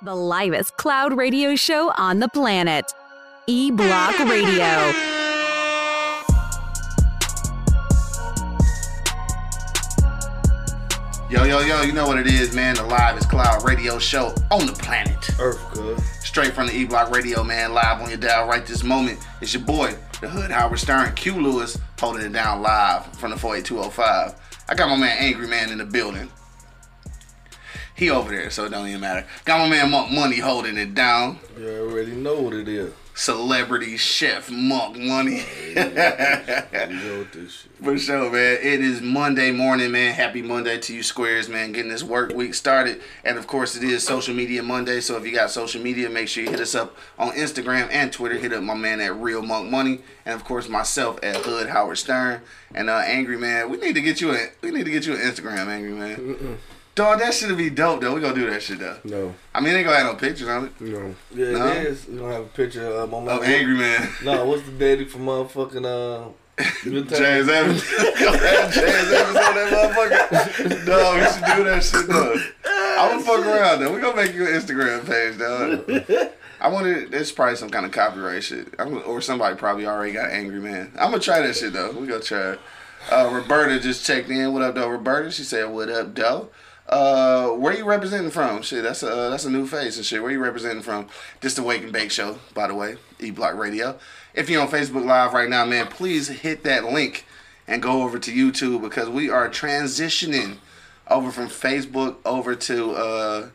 The livest cloud radio show on the planet. E Block Radio. Yo, yo, yo, you know what it is, man. The livest cloud radio show on the planet. Earth, cuz. Straight from the E Block Radio, man. Live on your dial right this moment. It's your boy, the Hood Howard Stern, Q Lewis, holding it down live from the 48205. I got my man Angry Man in the building. He over there, so it don't even matter. Got my man Monk Money holding it down. You already know what it is. Celebrity chef Monk Money. You know what this shit. For sure, man. It is Monday morning, man. Happy Monday to you, Squares, man. Getting this work week started. And of course, it is Social Media Monday. So if you got social media, make sure you hit us up on Instagram and Twitter. Hit up my man at Real Monk Money. And of course, myself at Hood Howard Stern. And uh, Angry Man, we need to get you a we need to get you an Instagram, Angry Man. Dog, that should be dope though. We gonna do that shit though. No, I mean, they gonna have no pictures on it. no. Yeah, No? it is. You don't have a picture of my mom. Of Angry Man. No, what's the daddy from motherfucking uh? Good Times? James Evans. James Evans on that motherfucker. No, we should do that shit though. I'm gonna fuck around though. We gonna make you an Instagram page though. I wonder, there's probably some kind of copyright shit. I'm, or somebody probably already got Angry Man. I'm gonna try that shit though. We gonna try it. Uh, Roberta just checked in. What up, though, Roberta? She said, "What up, though?" Uh, where you representing from? Shit, that's a that's a new face and shit. Where you representing from? This the Wake and Bake Show, by the way, E Block Radio. If you're on Facebook Live right now, man, please hit that link and go over to YouTube because we are transitioning over from Facebook over to uh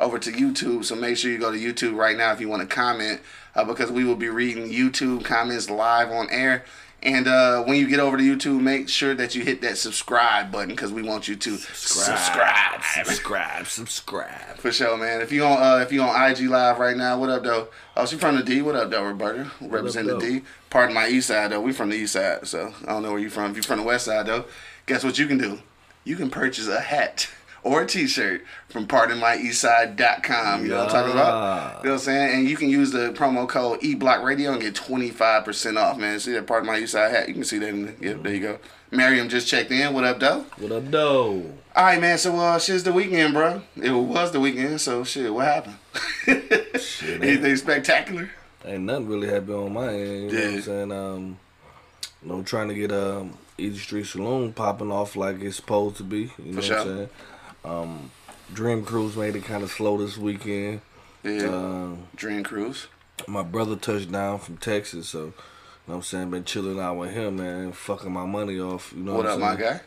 over to YouTube. So make sure you go to YouTube right now if you want to comment uh, because we will be reading YouTube comments live on air. And uh, when you get over to YouTube, make sure that you hit that subscribe button because we want you to subscribe. subscribe, subscribe. Subscribe. For sure, man. If you on uh, if you on IG live right now, what up though? Oh, she from the D. What up though, Roberta? Represent the though? D. Pardon my east side though. We from the east side, so I don't know where you from. If you from the west side though, guess what you can do? You can purchase a hat or a t-shirt from pardonmyeastside.com. You know what I'm talking about? You know what I'm saying? And you can use the promo code eBlockRadio and get 25% off, man. See that Pardon My Eastside hat? You can see that in the, yeah, there you go. Miriam just checked in. What up, though? What up, though? All right, man. So, uh, shit's the weekend, bro. It was the weekend, so shit, what happened? Shit, Anything spectacular? Ain't nothing really happened on my end. You know what I'm saying? Um, you know, trying to get um Easy Street Saloon popping off like it's supposed to be. You know For what I'm saying? Um, Dream Cruise made it kind of slow this weekend. Yeah. Um, Dream Cruise. my brother touched down from Texas, so you know what I'm saying, been chilling out with him, man, fucking my money off. You know What what, up, my guy?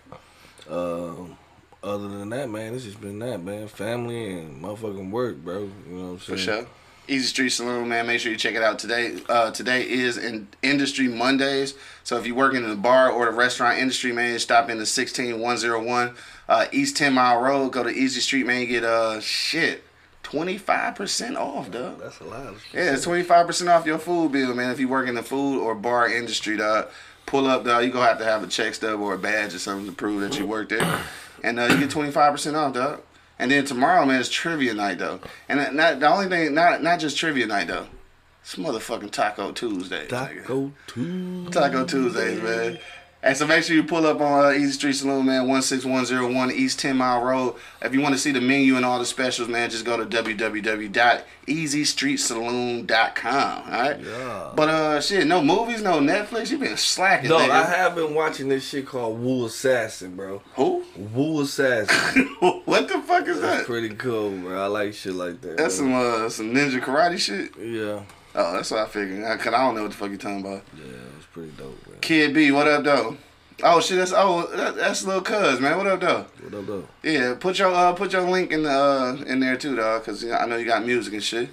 Um, other than that, man, it's just been that, man. Family and motherfucking work, bro. You know what I'm For saying? sure. Easy Street Saloon, man. Make sure you check it out today. Uh, today is in Industry Mondays. So if you're working in the bar or the restaurant industry, man, stop in the 16101 uh, East 10 Mile Road. Go to Easy Street, man. You get uh shit 25% off, dog. That's a lot. Of Yeah, it's twenty five percent off your food bill, man. If you work in the food or bar industry, dog, pull up, dog. You're gonna have to have a check stub or a badge or something to prove that you worked there, and uh, you get twenty five percent off, dog. And then tomorrow, man, it's trivia night, though. And not the only thing, not not just trivia night, though. It's motherfucking Taco Tuesday. Taco Tuesday. Taco Tuesdays, man. And so make sure you pull up on uh, Easy Street Saloon, man, 16101 East 10 Mile Road. If you want to see the menu and all the specials, man, just go to www.easystreetsaloon.com, all right? Yeah. But, uh, shit, no movies, no Netflix. you been slacking, No, nigga. I have been watching this shit called Wu Assassin, bro. Who? Wu Assassin. what the fuck is That's that? pretty cool, bro. I like shit like that. That's bro. some, uh, some ninja karate shit? Yeah. Oh, that's what I figured. Because I don't know what the fuck you talking about. Yeah, it was pretty dope, man. Kid B, what up, though? Oh, shit, that's, oh, that, that's little cuz, man. What up, though? What up, though? Yeah, put your uh, put your link in the uh, in there too, dog, cause you know, I know you got music and shit.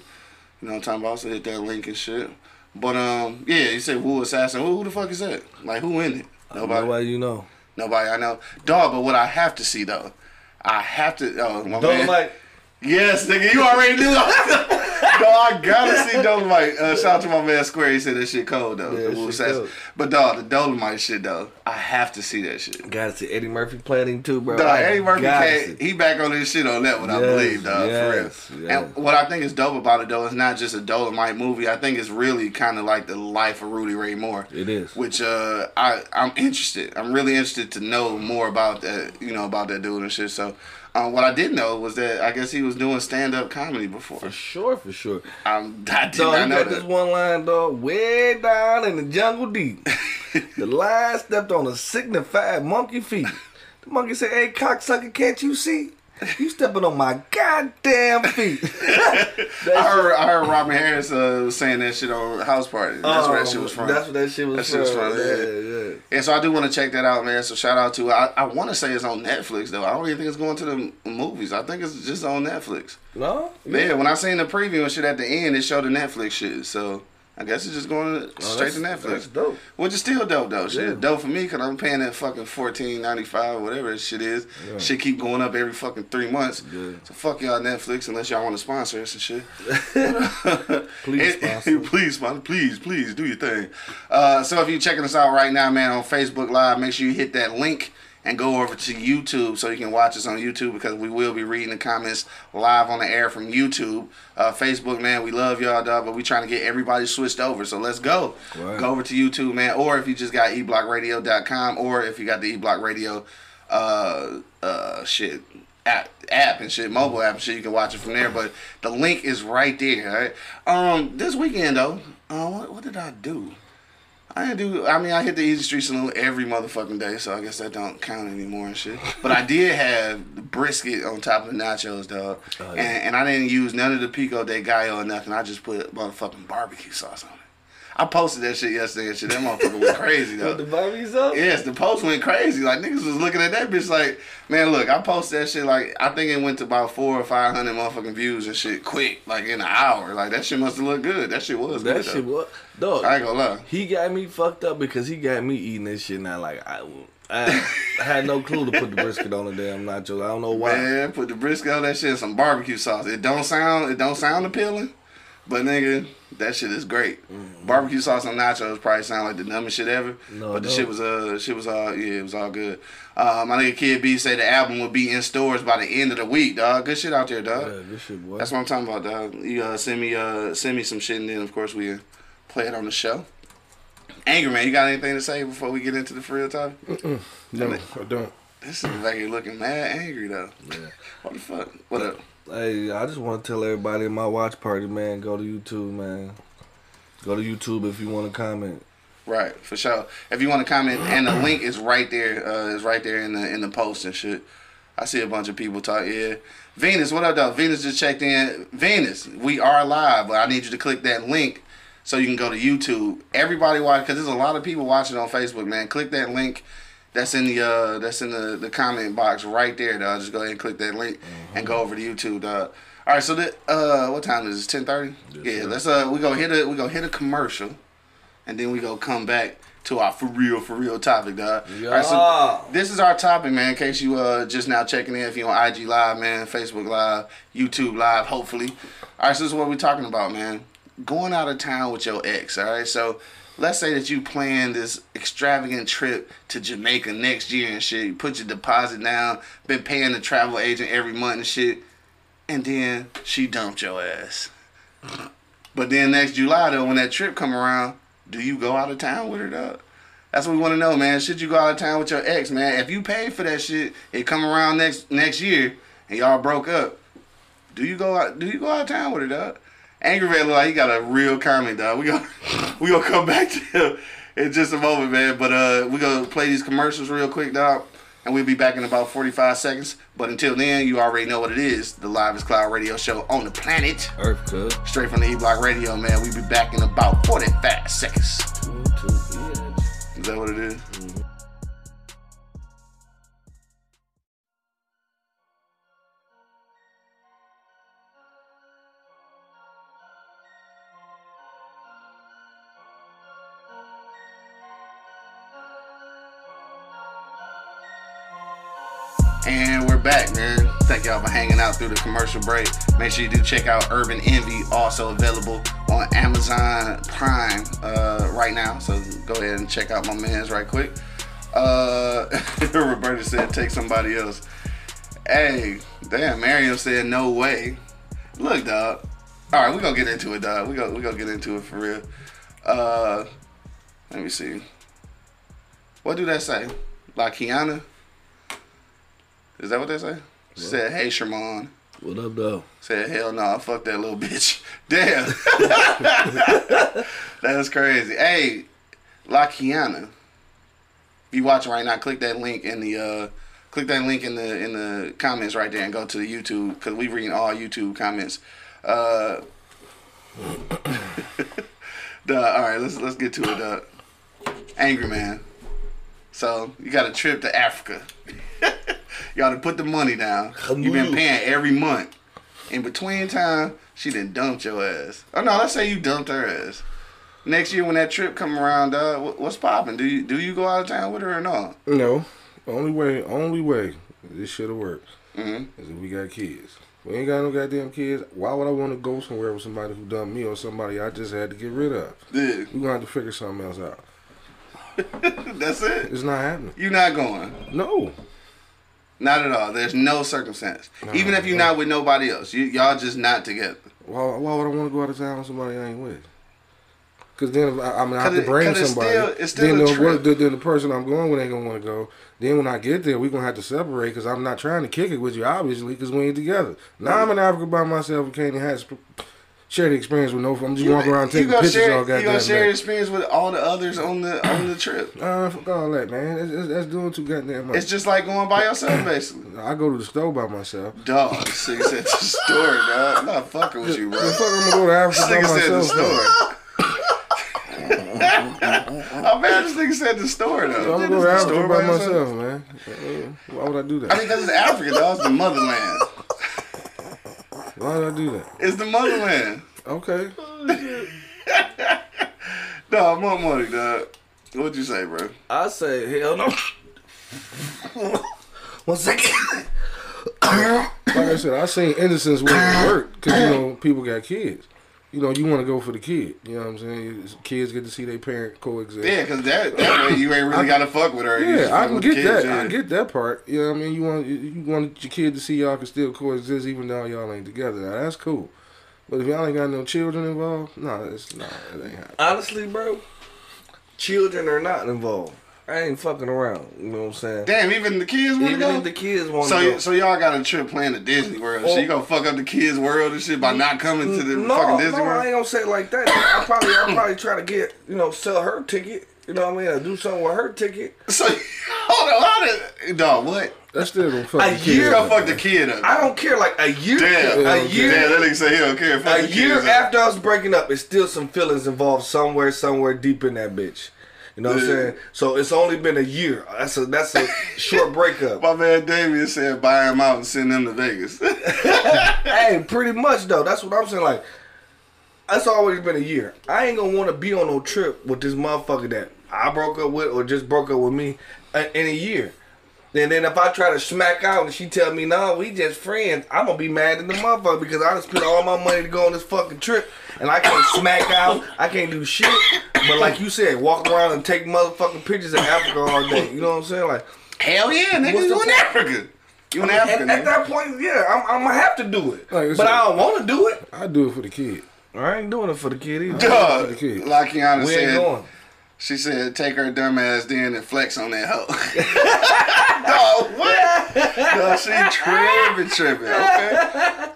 You know what I'm talking about? So hit that link and shit. But um, yeah, you said Wu Assassin. Who, who the fuck is that? Like who in it? Nobody. Nobody you know. Nobody I know. Dog. But what I have to see though, I have to. Oh, my Don't man. like. Yes, nigga, you already knew. I gotta see Dolomite. Uh, shout out to my man Square. He said that shit cold though. Yeah, The shit cold. But dog, the Dolomite shit though, I have to see that shit. Gotta see Eddie Murphy planning too, bro. Dog, Eddie Murphy gotta he back on this shit on that one, I believe, dog, yes, for real. yes. And what I think is dope about it though, it's not just a Dolomite movie. I think it's really kind of like the life of Rudy Ray Moore. It is. Which uh, I I'm interested. I'm really interested to know more about that. You know about that dude and shit. So. Um, what I did know was that I guess he was doing stand up comedy before. For sure, for sure. Um, I did Dog, not know got this one line, dog. Way down in the jungle deep, the lion stepped on a signified monkey feet. The monkey said, "Hey, cocksucker, can't you see? You stepping on my goddamn feet." I heard, I heard Robin Harris uh, was saying that shit on House Party. That's where that shit Oh, was from. That's what that shit was That from. shit was from, yeah, yeah. yeah. Yeah, so I do want to check that out, man. So shout out to I, I want to say it's on Netflix though. I don't even think it's going to the movies. I think it's just on Netflix. No, Yeah, when I seen the preview and shit at the end, it showed the Netflix shit. So I guess it's just going to, straight to Oh, Netflix. that's dope. Which is still dope though. Shit, Yeah. dope for me because I'm paying that fucking fourteen ninety five whatever that shit is. Shit keep going up every fucking three months. Yeah. So fuck y'all Netflix unless y'all want to sponsor us and shit. Please sponsor. please, sponsor. Please, please do your thing. Uh, so if you're checking us out right now, man, on Facebook Live, make sure you hit that link and go over to YouTube so you can watch us on YouTube because we will be reading the comments live on the air from YouTube. Uh, Facebook, man, we love y'all, dog, but we trying to get everybody switched over. So let's go. Right. Go over to YouTube, man, or if you just got eblockradio.com or if you got the eblock radio uh, uh, shit app, app and shit, mobile app and shit, you can watch it from there. But the link is right there. All right. Um, this weekend though, uh, what, what did I do? I didn't do. I mean, I hit the Easy Street Saloon every motherfucking day, so I guess that don't count anymore and shit. But I did have brisket on top of the nachos, dog, Oh, and, and I didn't use none of the pico de gallo or nothing. I just put motherfucking barbecue sauce on it. I posted that shit yesterday and shit. That motherfucker went crazy though. The Barbies up. Yes, the post went crazy. Like niggas was looking at that bitch like, man, look, I posted that shit like I think it went to about four or five hundred motherfucking views and shit quick, like in an hour. Like that shit must have looked good. That shit was That good. That shit was dog. I ain't gonna lie. He got me fucked up because he got me eating this shit now. Like I, I, I had no clue to put the brisket on the damn nachos. I don't know why. Man, put the brisket on that shit and some barbecue sauce. It don't sound it don't sound appealing, but nigga, that shit is great. Barbecue sauce on nachos probably sound like the dumbest shit ever. No, but the no. shit was uh shit was all yeah, it was all good. Uh, my nigga Kid B said the album will be in stores by the end of the week, dog. Good shit out there, dog. Yeah, this shit was. That's what I'm talking about, dog. You uh, send me uh send me some shit and then of course we uh, play it on the show. Angry man, you got anything to say before we get into the free topic? No, I don't. This is back here looking mad angry though. Yeah. What the fuck? What up? Hey, I just want to tell everybody in my watch party, man, go to YouTube, man. Go to YouTube if you want to comment. Right, for sure. If you want to comment, and the link is right there. Uh, is right there in the in the post and shit. I see a bunch of people talk. Yeah, Venus, what up, though? Venus just checked in. Venus, we are live, but I need you to click that link so you can go to YouTube. Everybody watch because there's a lot of people watching on Facebook. Man, click that link. That's in the uh, that's in the, the comment box right there, dog. Just go ahead and click that link and go over to YouTube, dog. All right, so the uh, what time is it? Ten thirty. yeah, let's uh, we go hit a we go hit a commercial and then we go come back to our for real, for real topic, dog. Yeah. All right, so this is our topic, man. In case you uh just now checking in, if you on IG Live, man, Facebook Live, YouTube Live, hopefully. All right, so this is what we're talking about, man. Going out of town with your ex. All right, so let's say that you plan this extravagant trip to Jamaica next year and shit. You put your deposit down, been paying the travel agent every month and shit, and then she dumped your ass. But then next July though, when that trip come around, do you go out of town with her though? That's what we want to know, man. Should you go out of town with your ex, man? If you paid for that shit, it come around next next year and y'all broke up. Do you go out? Do you go out of town with her, dog? Angry Man look like he got a real comment, dog. We gonna we gonna come back to him in just a moment, man. But uh, we gonna play these commercials real quick, dog, and we'll be back in about forty five seconds. But until then, you already know what it is: the Livest Cloud Radio Show on the planet. Earth, cuz. Straight from the E Block Radio, man. We be back in about 45 seconds. Two, two, yeah. Is that what it is? Back, man. Thank y'all for hanging out through the commercial break. Make sure you do check out Urban Envy, also available on Amazon Prime uh, right now. So go ahead and check out my man's right quick. Uh, Roberta said, take somebody else. Hey, damn, Mario said, no way. Look, dog. All right, we're gonna get into it, dog. We're gonna, we gonna get into it for real. Uh, let me see. What do that say? La Kiana? Is that what they say? She said, hey, Sherman. What up, though? Said, hell no, fuck that little bitch. Damn. That's crazy. Hey, La Kiana. If you watching right now, click that link in the uh click that link in the in the comments right there and go to the YouTube because we reading all YouTube comments. Uh duh, all right, let's let's get to it, duh. Angry man. So you got a trip to Africa. Y'all to put the money down. You've been paying every month. In between time, she done dumped your ass. Oh no, let's say you dumped her ass. Next year when that trip come around, uh, what's popping? Do you do you go out of town with her or not? No, only way, only way this should have worked Mhm. is if we got kids. We ain't got no goddamn kids. Why would I want to go somewhere with somebody who dumped me or somebody I just had to get rid of? Yeah, We gonna have to figure something else out. that's it. It's not happening. You not going? No, Not at all. There's no circumstance. Even if you're not with nobody else, you y'all just not together. why, why would I want to go out of town with somebody I ain't with? Because then if I, I mean, I have to it- bring it's somebody. still- it's still then, a the, then the person I'm going with ain't gonna want to go. Then when I get there, we gonna have to separate because I'm not trying to kick it with you, obviously, because we ain't together. Now I'm in Africa by myself and can't even have share the experience with no. I'm just walking around taking pictures share, all you gonna share your day. experience with all the others on the on the trip. Uh, fuck all that, man. That's, that's, that's doing too goddamn much. It's just like going by yourself, basically. I go to the store by myself. Dog, this nigga said the store, dog. I'm not fucking with you, bro. The fuck I'm gonna go to Africa by This nigga said the myself. story. I'm this nigga said the story, though. I'm gonna go to Africa by myself, man. Uh, Why would I do that? I mean, because it's Africa, dog. It's the motherland. Why would I do that? It's the motherland. Okay. Dog, more money, dog. What'd you say, bro? I say, hell no. One second. Like I said, I seen innocence work because you know people got kids. You know, you want to go for the kid. You know what I'm saying? Kids get to see their parent coexist. Yeah, because that, that way you ain't really got to fuck with her. Yeah, I fuck can with get the that. kids, I get that part. You know what I mean? You want you- you want your kid to see y'all can still coexist even though y'all ain't together. Now that's cool. But if y'all ain't got no children involved, no, it's nah, it ain't happening. Honestly, bro, children are not involved. I ain't fucking around. You know what I'm saying? Damn, even the kids want to go? if the kids want to So, go. so y'all got a trip planned to Disney World. so Oh. you gonna fuck up the kids' world and shit by not coming to the no, fucking Disney World? no, I ain't gonna say it like that. I probably, I probably try to get, you know, sell her ticket. You know what I mean? Or do something with her ticket. So hold on, how did dog? What? That's still gonna fuck A the year- gonna up. fuck the kid up? I don't care. Like a year, Damn, a year, Damn, that nigga say he don't care. Fuck a the year kids up. after us breaking up, it's still some feelings involved somewhere, somewhere deep in that bitch. You know what I'm saying? So it's only been a year. That's a that's a short breakup. My man Damien said buy him out and send him to Vegas. hey, pretty much though. That's what I'm saying. Like, that's always been a year. I ain't gonna want to be on no trip with this motherfucker that I broke up with or just broke up with me in a year. And then if I try to smack out and she tell me, no, we just friends, I'm gonna be mad at the motherfucker because I just spent all my money to go on this fucking trip and I can't smack out, I can't do shit. But like you said, walk around and take motherfucking pictures in Africa all day. You know what I'm saying? Like, Hell yeah, nigga, What's you in? Africa. You in Africa, at, at that point, yeah, I'm, I'm gonna have to do it. Like but said- I don't want to do it. I do it for the kid. I ain't doing it for the kid either. Dog, the kid. like Kiana We ain't said, going. She said, take her dumb ass in and flex on that hoe. Dog, what? Dog, she tripping, tripping. Okay.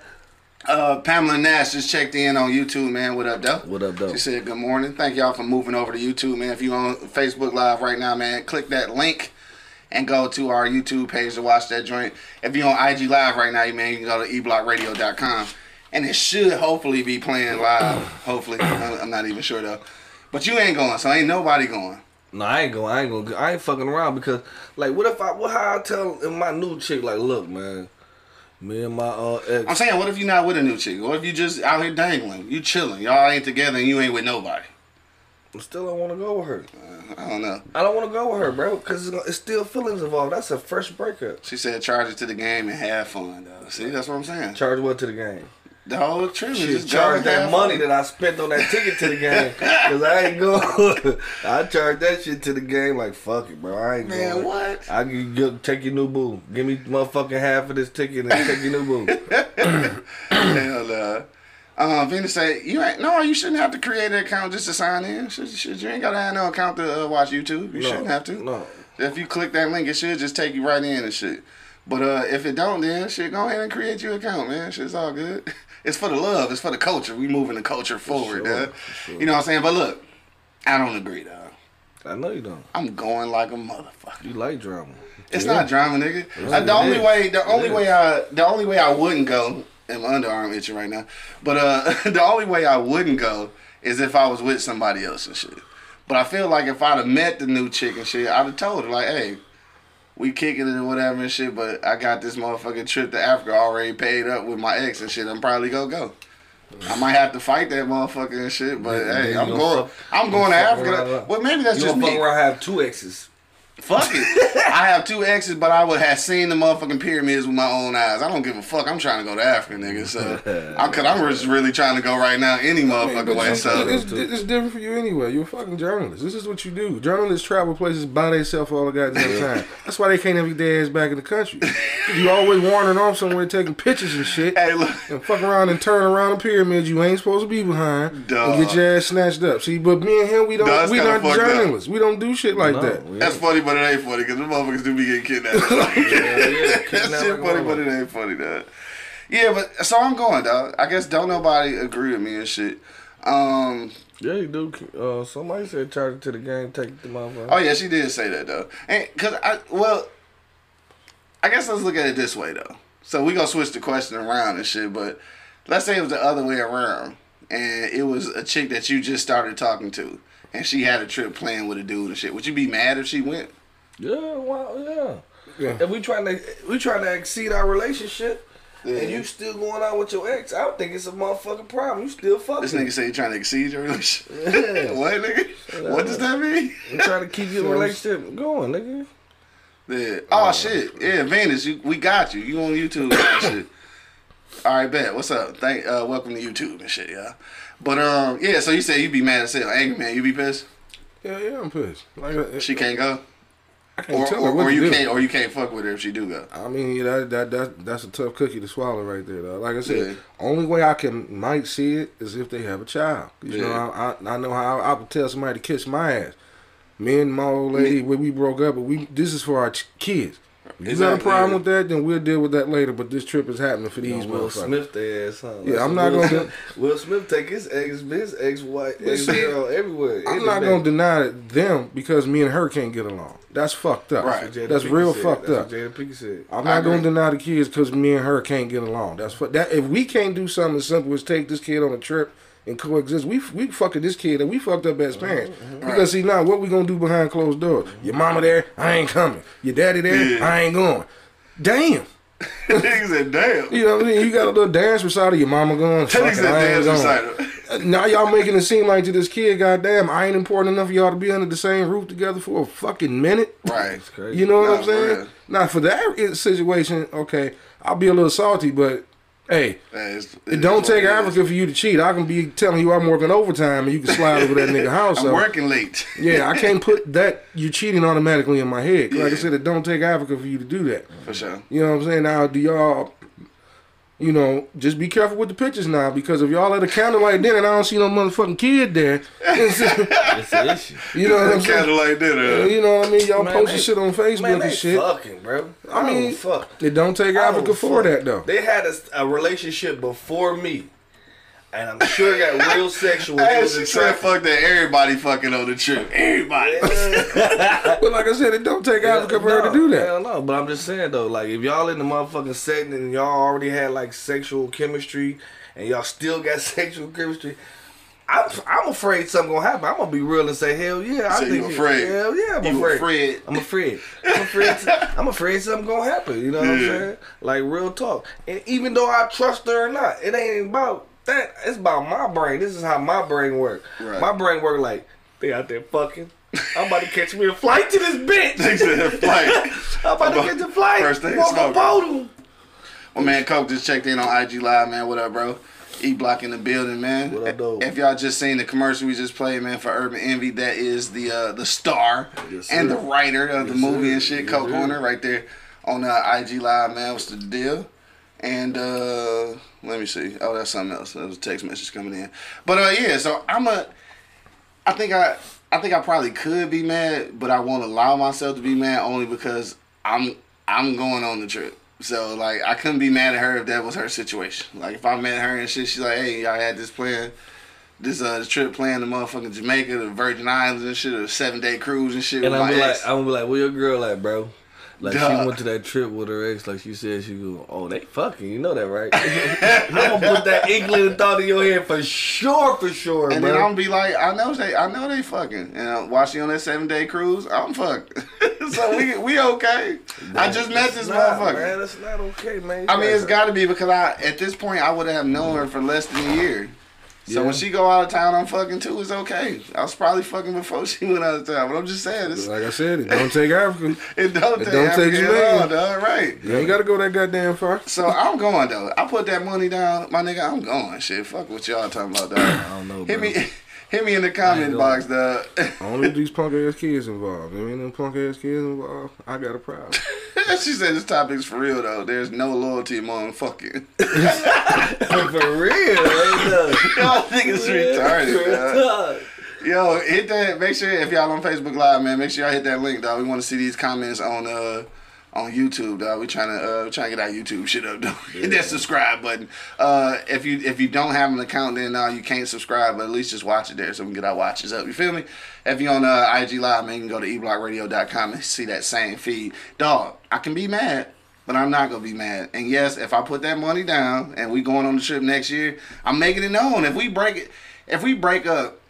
Uh, Pamela Nash just checked in on YouTube, man. What up, though? What up, though? She said, good morning. Thank y'all for moving over to YouTube, man. If you on Facebook Live right now, man, click that link and go to our YouTube page to watch that joint. If you're on IG Live right now, you man, you can go to eblockradio.com. And it should hopefully be playing live. Hopefully. I'm not even sure, though. But you ain't going, so ain't nobody going. No, I ain't going. I ain't going. I ain't fucking around because, like, what if I? What how I tell my new chick like, look, man, me and my uh ex. I'm saying, what if you not with a new chick? What if you just out here dangling? You chilling. Y'all ain't together and you ain't with nobody. I still don't want to go with her. I don't know. I don't want to go with her, bro, because it's, it's still feelings involved. That's a fresh breakup. She said charge it to the game and have fun though. See, that's what I'm saying. Charge what to the game? The whole trip is She just charge that money that I spent on that ticket to the game, cause I ain't going. I charge that shit to the game. Like fuck it, bro. I ain't Man, going. what? I can go, take your new boo. Give me motherfucking half of this ticket and take your new boo. Hell no. Um, Venus say you ain't no, you shouldn't have to create an account just to sign in. Should, should, you ain't gotta have no account to uh, watch YouTube. You No, shouldn't have to. No. If you click that link, it should just take you right in and shit. But uh, if it don't, then shit, go ahead and create your account, man. Shit's all good. It's for the love. It's for the culture. We moving the culture forward, sure, for sure. You know what I'm saying? But look, I don't agree, dog. I know you don't. I'm going like a motherfucker. You like drama. It's not drama, nigga. It the only is. way, the only way I, the only way I wouldn't go, and my underarm itching right now. But uh, the only way I wouldn't go is if I was with somebody else and shit. But I feel like if I'd have met the new chick and shit, I'd have told her like, hey, we kicking it or whatever and shit. But I got this motherfucking trip to Africa already paid up with my ex and shit. I'm probably gonna go. I might have to fight that motherfucker and shit, but Yeah, hey, I'm going. fuck- I'm going to Africa. Well, maybe that's You just fuck me. around have two exes. Fuck it. I have two exes, but I would have seen the motherfucking pyramids with my own eyes. I don't give a fuck. I'm trying to go to Africa, nigga. So, I'm, cause I'm just really trying to go right now, any motherfucking way. It's, So, it's, it's different for you anyway. You're a fucking journalist. This is what you do. Journalists travel places by themselves all the goddamn time. That's why they can't ever get their ass back in the country. You always wandering off somewhere taking pictures and shit. hey, look. And fuck around and turn around the pyramids you ain't supposed to be behind Duh. and get your ass snatched up. See, but me and him, we don't. That's we kinda not fucked up. journalists. We don't do shit like No, that. That's funny, but it ain't funny because the motherfuckers do be getting kidnapped. yeah, yeah, that kidnapping shit funny, but it ain't funny, dog. Yeah, but so I'm going, dog. I guess don't nobody agree with me and shit. Um, Yeah, you do. Uh, somebody said charge it to the game, take the motherfucker. Oh yeah, she did say that though, and cause I well, I guess let's look at it this way though. So we gonna switch the question around and shit, but let's say it was the other way around, and it was a chick that you just started talking to, and she had a trip planned with a dude and shit. Would you be mad if she went? Yeah, wow, yeah. Yeah. If we trying to we trying to exceed our relationship, Yeah. and you still going out with your ex, I don't think it's a motherfucking problem. You still fucking. This nigga say you trying to exceed your relationship. Yeah. what nigga? What does that mean? You trying to keep your relationship going, nigga. Yeah. Oh shit. Yeah, Venus, you, we got you. You on YouTube and shit. All right, bet. What's up? Thank uh welcome to YouTube and shit, yeah. But um yeah, so you said you'd be mad as hell. Angry man, you be pissed? Yeah, yeah, I'm pissed. Like, uh, She can't go? I can't Or, tell her or, or you do. can't or you can't fuck with her if she do go. I mean, yeah, that, that that that's a tough cookie to swallow right there. Though. Like I said, Yeah. only way I can might see it is if they have a child. You know, I, I I know how I would tell somebody to kiss my ass. Me and my old lady, when we broke up, but we this is for our ch- kids. If you got a problem with that, then we'll deal with that later. But this trip is happening for these Will. Smith their ass, huh? Yeah, I'm not Will gonna Smith, Will Smith take his ex, his ex wife, ex girl everywhere. I'm not gonna deny it them because me and her can't get along. That's fucked up. Right. That's That's real said. fucked That's up. What Jada Pinkett said. I'm not gonna deny the kids because me and her can't get along. That's fu- that. If we can't do something as simple as take this kid on a trip and coexist, we we fucking this kid and we fucked up as parents. Because see now, what we gonna do behind closed doors? Your mama there, I ain't coming. Your daddy there, Yeah. I ain't going. Damn. Nigga said, damn. You know what I mean? You got a little dance recital. Your mama going. Fuck said dance recital. Uh, now y'all making it seem like to this kid, goddamn, I ain't important enough for y'all to be under the same roof together for a fucking minute. Right. Crazy. You know what I'm saying? Now for that situation, okay, I'll be a little salty, but hey, it's- it is don't take it is. Africa for you to cheat. I can be telling you I'm working overtime and you can slide over that nigga house. I'm working late. yeah, I can't put that you cheating automatically in my head. Like I said, it don't take Africa for you to do that. For sure. You know what I'm saying? Now, do y'all, you know, just be careful with the pictures now because if y'all at a candlelight dinner and I don't see no motherfucking kid there, It's an issue. you know what I'm saying? Candlelight dinner. You know what I mean? Y'all Man, posting they- shit on Facebook Man, and shit. fucking, bro. I I mean, mean, fuck. It don't take I Africa don't for fuck. that though. They had a, a relationship before me, and I'm sure it got real sexual. It Hey, was she said fuck that everybody fucking on the trip. Everybody. But like I said, it don't take Africa for her to do that. Hell no, but I'm just saying though, like if y'all in the motherfucking setting and y'all already had like sexual chemistry and y'all still got sexual chemistry, I'm I'm afraid something gonna happen. I'm gonna be real and say hell yeah. I So think you afraid? Hell yeah, I'm You afraid. afraid? I'm afraid. I'm afraid. I'm afraid something gonna happen. You know what I'm saying? Like real talk. And even though I trust her or not, it ain't about that. It's about my brain. This is how my brain work. Right. My brain work like They out there fucking. I'm about to catch me a flight to this bitch. They said flight. I'm about to catch a flight. First thing Walk smoking. up on him. Well, man, Coke just checked in on IG Live, man. What up, bro? E Block in the building, man. What up, though? If y'all just seen the commercial we just played, man, for Urban Envy, that is the uh, the star Yes, and the writer of the movie sir. and shit, Yes, Coke sir. Corner, right there on uh, IG Live, man. What's the deal? And uh let me see. Oh, that's something else. Was a text message coming in. But uh yeah, so I'm a I think I I think I probably could be mad, but I won't allow myself to be mad only because I'm I'm going on the trip. So like I couldn't be mad at her if that was her situation. Like if I met her and shit, she's like, Hey, I had this plan this uh this trip playing the motherfucking Jamaica, the Virgin Islands and shit, a seven day cruise and shit And I'm like. I'm be like, where your girl at, bro? Like Duh. she went to that trip with her ex, like she said she go, oh they fucking, you know that right? I'm gonna put that England thought in your head for sure, for sure, And bro. then I'm gonna be like, I know they, I know they fucking. And while she on that seven day cruise, I'm fucked. so we we okay. I just met this not, motherfucker. Man, that's not okay, man. I mean, it's got to be because I at this point I would have known her for less than a year. So Yeah. when she go out of town, I'm fucking too. It's okay. I was probably fucking before she went out of town. But I'm just saying, it's, Like I said, it don't take African. it don't It take, don't take Jamaican. at all, dog. Right. You ain't gotta go that goddamn far. So I'm going though. I put that money down, my nigga. I'm going. Shit, fuck what y'all talking about, dog. I don't know, Hit bro. me, hit me in the comment box, dog. Only these punk ass kids involved. If ain't them punk ass kids involved, I got a problem. she said this topic's for real though. There's no loyalty among fucking. for real. Y'all think it's retarded. Dog. Yo, hit that. Make sure if y'all on Facebook Live, man, make sure y'all hit that link, dog. We want to see these comments on uh on YouTube, dog. We trying to uh we trying to get our YouTube shit up, dog. Hit that subscribe button. Uh, if you if you don't have an account, then uh, you can't subscribe, but at least just watch it there so we can get our watches up. You feel me? If you're on uh, IG Live, man, you can go to eblockradio.com and see that same feed, dog. I can be mad. But I'm not gonna be mad. And yes, if I put that money down and we going on the trip next year, I'm making it known. If we break it, if we break up,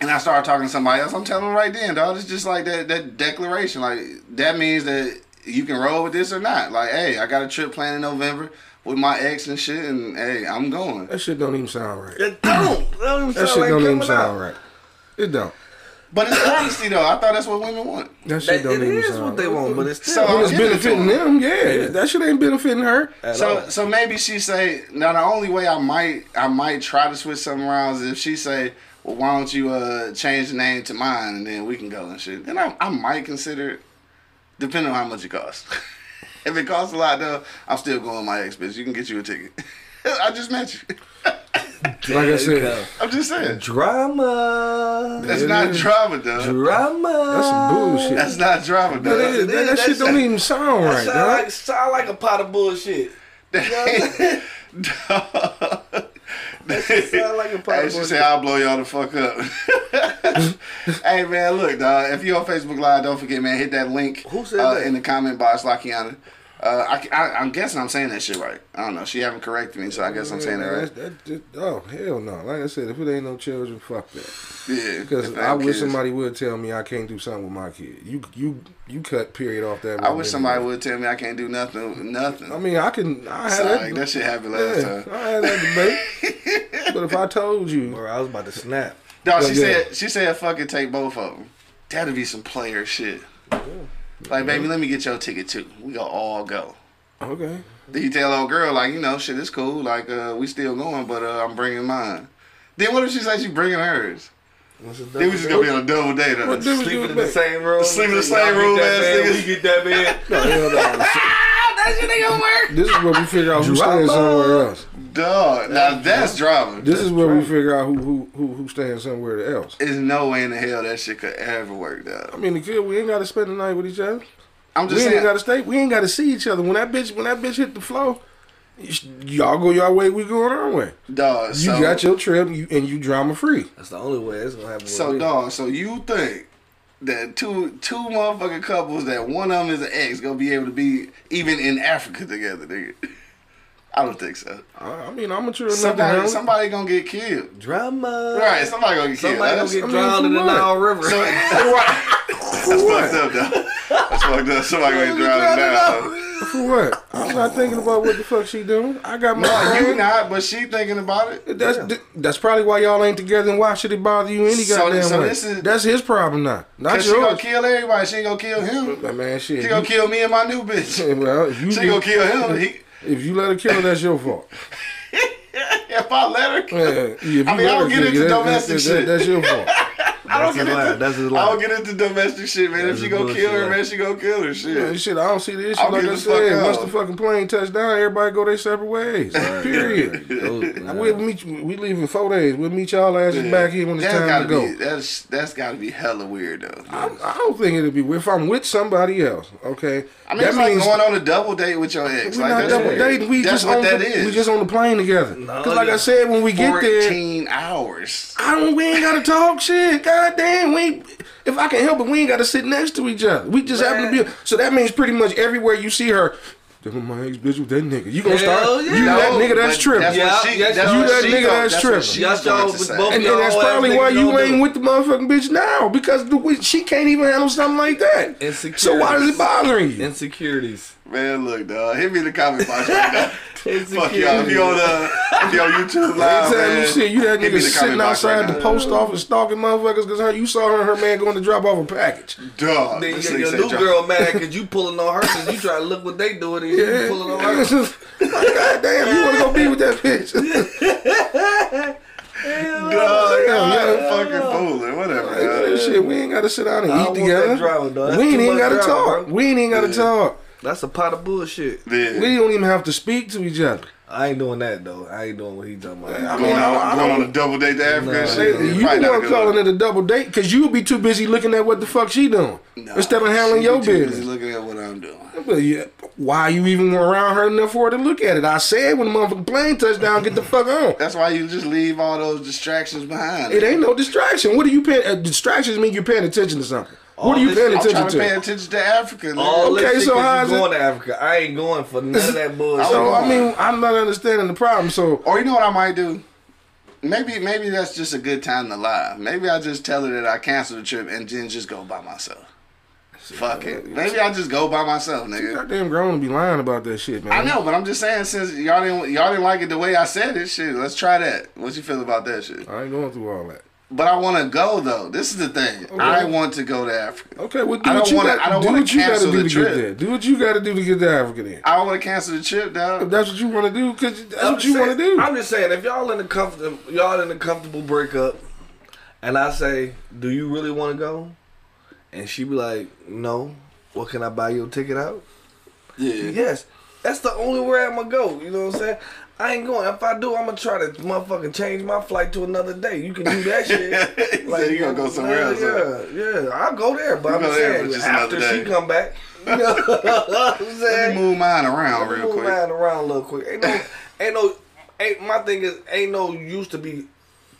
and I start talking to somebody else, I'm telling them right then, dog. It's just like that that declaration. Like that means that you can roll with this or not. Like, hey, I got a trip planned in November with my ex and shit, and hey, I'm going. That shit don't even sound right. It don't. That don't even That shit like don't even coming sound out. right. It don't. But it's honesty though. I thought that's what women want. That shit don't it even is sound what they right. want, but it's So still. When it's I'm giving it to benefiting them, yeah. That shit ain't benefiting her. at So all. so maybe she say now the only way I might I might try to switch something around is if she say, well, why don't you uh change the name to mine and then we can go and shit. Then I I might consider it, depending on how much it costs. if it costs a lot though, I'm still going with my ex bitch. You can get you a ticket. I just met you. Like I said, I'm just saying. Drama. That's It not drama, though. Drama. that's some bullshit. That's not drama, That, is, though. that, that That's- shit don't even sound right, sound dog. like sound like a pot of bullshit. That shit sound like Hey, she said I'll blow y'all the fuck up. hey man, look, dog. If you're on Facebook Live, don't forget, man, hit that link Who said uh, that? in the comment box, Lakiana. Uh, I, I, am guessing I'm saying that shit right. I don't know. She haven't corrected me, so I guess I'm saying that right. That- that- oh hell no! Like I said, if it ain't no children, fuck that. Yeah, Because I wish kids. somebody would tell me I can't do something with my kid. You you you cut period off that. I wish anyway. somebody would tell me I can't do nothing. Nothing. I mean, I can. I had Sorry, that. that shit happened last yeah, time. I had that debate. but if I told you, Bro, I was about to snap. No, she Yeah. said she said fucking take both of them. That'd be some player shit. Like, baby, let me get your ticket too. We gonna all go. okay, Then you tell old girl like, you know, shit, it's cool. Like, uh, we still going, but uh, I'm bringing mine. Then what if she says she bringing hers? Then we just gonna be on a double date. What Huh? difference Sleeping in the same room. Sleep in the same room, ass bed, niggas. We get that bed. No, hell no. That shit ain't gonna work. This is where we figure out who's staying somewhere else. Dog, now that's drama. This is where we figure out who who who who's staying somewhere else. There's no way in the hell that shit could ever work, out. I mean, the kid, we ain't got to spend the night with each other. I'm just saying. We just ain't got to stay. We ain't got to see each other. When that bitch, when that bitch hit the floor, y- y'all go your way. We going our way. dog, You so, got your trip, you, and you drama free. That's the only way it's gonna happen. So, with dog, so you think that two two motherfucking couples that one of them is an ex gonna be able to be even in Africa together, nigga? I don't think so. I, I mean, I'm mature enough to Somebody, handle it. somebody gonna get killed. drama. Right, somebody gonna get killed. Somebody gonna That's- get I mean, drowned in the? Nile River. That's fucked up, though. That's fucked up. Somebody gonna get drowned now. For what? I'm not thinking about what the fuck she doing. I got my. No, you not, but she thinking about it. That's that's probably why y'all ain't together. And why should it bother you any So- goddamn so way? this is- that's his problem now, not Cause she gonna kill everybody. She ain't gonna kill him. But man, shit. She gonna kill me and my new bitch. well, you She gonna kill him. He, if you let her kill her, that's your fault. if I let her, Yeah, I mean, I don't get into that- domestic that- shit. That's your fault. I don't get into. That's his I don't get into domestic shit, man. That's if she gonna kill her, man, she gonna kill her. Shit. Man, shit, I don't see the issue. I'll like I said, once the fucking plane touched down, everybody go their separate ways. Period. Those- nah. We'll meet you. We leave in four days. We'll meet y'all asses back here when it's That's time gotta go. be. That's that's gotta be hella weird though. I, I don't think it'll be if I'm with somebody else. Okay, I mean, it's like going on a double date with your ex. we're like, not that's double weird. dating. We that's just what on that the, is. we just on the plane together. No, Because like I said, when we get there, fourteen hours. I don't. We ain't gotta talk shit. God damn, we. If I can help it, we ain't gotta sit next to each other. We just happen to be. So that means pretty much everywhere you see her. My ex bitch with that nigga. You gonna Hell start? yeah. You that nigga that's but tripping. That's Yeah, she, yeah, that's you that nigga go- that's that's tripping. what Y'all was going y'all to with say. both And, and that's probably why you ain't do. with the motherfucking bitch now because the, she can't even handle something like that. Insecurities. So why is it bothering you? Insecurities. Man, look, dog. Hit me in the comment box right now. Fuck y'all. If you on uh, if you on YouTube live, man. you see you that nigga sitting outside right the now. post office stalking motherfuckers because you saw her and her man going to drop off a package. Dog. Then this your, nigga your new drop- girl mad because you pulling on her because you try to look what they doing and you pulling on her. God damn, you want to go be with that bitch? Dog, Yeah, y'all yeah. fucking fooling. Whatever. Like, shit, we ain't got to sit down and I eat don't want that together. drama, we ain't even got to drama, talk. bro. We ain't even got to Yeah. talk. That's a pot of bullshit. Yeah. We don't even have to speak to each other. I ain't doing that though. I ain't doing what he talking about. I Going, mean, I, on, I going don't. on a double date to Africa Nah, shit. yeah. You Probably the not a one calling look. it a double date because you'll be too busy looking at what the fuck she doing Nah, instead of handling she your be too busy business. Looking at what I'm doing. But yeah, why you even around her enough for her to look at it? I said when the motherfucking plane touched down, get the fuck on. That's why you just leave all those distractions behind. It ain't no distraction. What are you paying? Uh, distractions mean you're paying attention to something. All what are you this- paying I'm attention trying to to? pay attention to Africa. nigga. All Okay, this so shit 'cause how's you it- going to Africa. I ain't going for none of that bullshit. So I mean, I'm not understanding the problem. So Or you know what I might do? Maybe maybe that's just a good time to lie. Maybe I just tell her that I canceled the trip and then just go by myself. Fuck it. Maybe I just go by myself, nigga. You goddamn grown to be lying about that shit, man. I know, but I'm just saying since y'all didn't y'all didn't like it the way I said it, shit. Let's try that. What you feel about that shit? I ain't going through all that. But I want to go though. This is the thing. I want to go to Africa. Okay, well, do I what don't you wanna- got I don't do wanna what you got to cancel do the to trip. get there. Do what you got to do to get to Africa. Then, I want to cancel the trip, if that's what you want to do, because that's I'm what you want to do. I'm just saying, if y'all in a comfortable, y'all in a comfortable breakup, and I say, "Do you really want to go?" and she be like, "No." What can I buy your ticket out? Yeah. Yes, that's the only way I'm gonna go. You know what I'm saying? I ain't going. If I do, I'm gonna try to motherfucking change my flight to another day. You can do that shit. He said you gonna go somewhere else, Yeah, yeah. I'll go there, but You I'm saying just after she day. come back. You know what I'm Let me saying? move mine around real move quick. mine around a little quick. Ain't no, ain't no, ain't my thing is ain't no used to be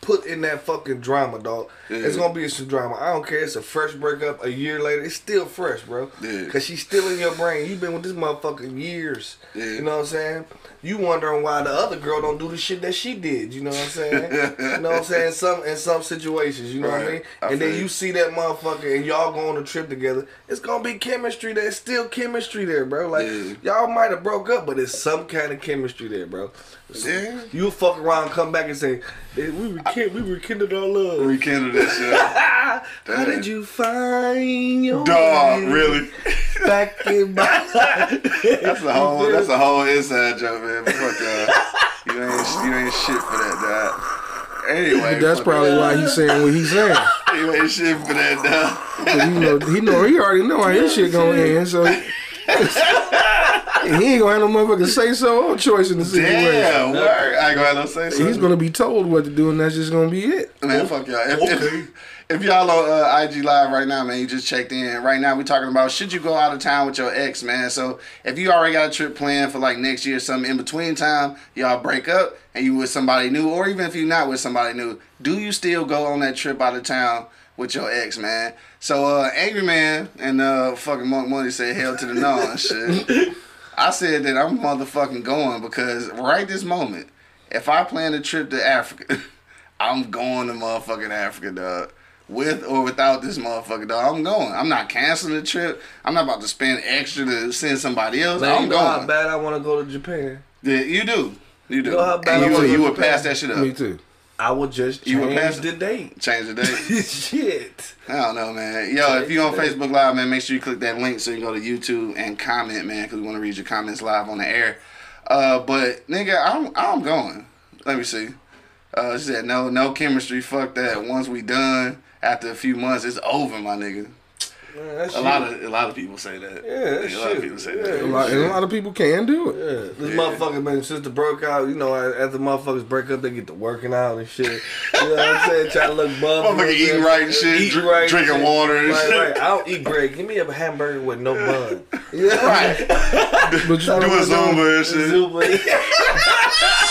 put in that fucking drama, dog. It's gonna be some drama. I don't care. It's a fresh breakup. A year later, it's still fresh, bro. Yeah. Cause she's still in your brain. You've been with this motherfucker years. Yeah. You know what I'm saying? You wondering why the other girl don't do the shit that she did. You know what I'm saying? you know what I'm saying? Some in some situations, you know what I Right. mean? I and then you see that motherfucker and y'all go on a trip together. It's gonna be chemistry. There's still chemistry there, bro. Like Yeah. y'all might have broke up, but there's some kind of chemistry there, bro. Yeah. You fuck around, come back and say, "Eh, "We rekindled, we rekindled our love." Rekindle that shit. How did you find your Dog, way really? back in my life? That's a whole. That's a whole inside joke, man. But fuck y'all. You ain't. You ain't shit for that, dog. Anyway, that's probably y'all. why he's saying what he's saying. You ain't shit for that, dog. He know he know he already know how his shit gonna end. So he, he ain't gonna have no motherfucker say so or choice in the situation. Damn, word. I ain't gonna have no say so. He's gonna be told what to do, and that's just gonna be it. Man, fuck y'all. If, if, if y'all on uh, IG Live right now, man, you just checked in. Right now, we talking about should you go out of town with your ex, man. So if you already got a trip planned for like next year, or something in between time, y'all break up and you with somebody new, or even if you're not with somebody new, do you still go on that trip out of town with your ex, man? So uh, Angry Man and uh, fucking Monk Money said hell to the no and shit. I said that I'm motherfucking going because right this moment, if I plan a trip to Africa, I'm going to motherfucking Africa, dog. with or without this motherfucker, dog. I'm going. I'm not canceling the trip. I'm not about to spend extra to send somebody else. Man, I'm you know how bad I want to go to Japan. Yeah, you do. You do. know how bad and I you, you would pass that shit up. Me too. I would just You would pass the date. Change the date. Shit. I don't know, man. Yo, if you on Facebook Live, man, make sure you click that link so you can go to YouTube and comment, man, because we want to read your comments live on the air. Uh, but nigga, I'm I'm going. Let me see. Uh, she said no, no chemistry. Fuck that. Once we done, after a few months, it's over, my nigga. Man, A shit- lot of a lot of people say that. Yeah, that a lot of people say Yeah, that. A lot, and a lot of people can do it. Yeah, this motherfucker, man, since the broke out, you know, after motherfuckers break up, they get to working out and shit. You know what I'm saying? Try to look buff. Motherfucker eating right and shit, dr- drinking water and right, shit. Right, I don't eat great. Give me a hamburger with no bun. Yeah. Right. But you know Do a? Zumba and shit. Zumba.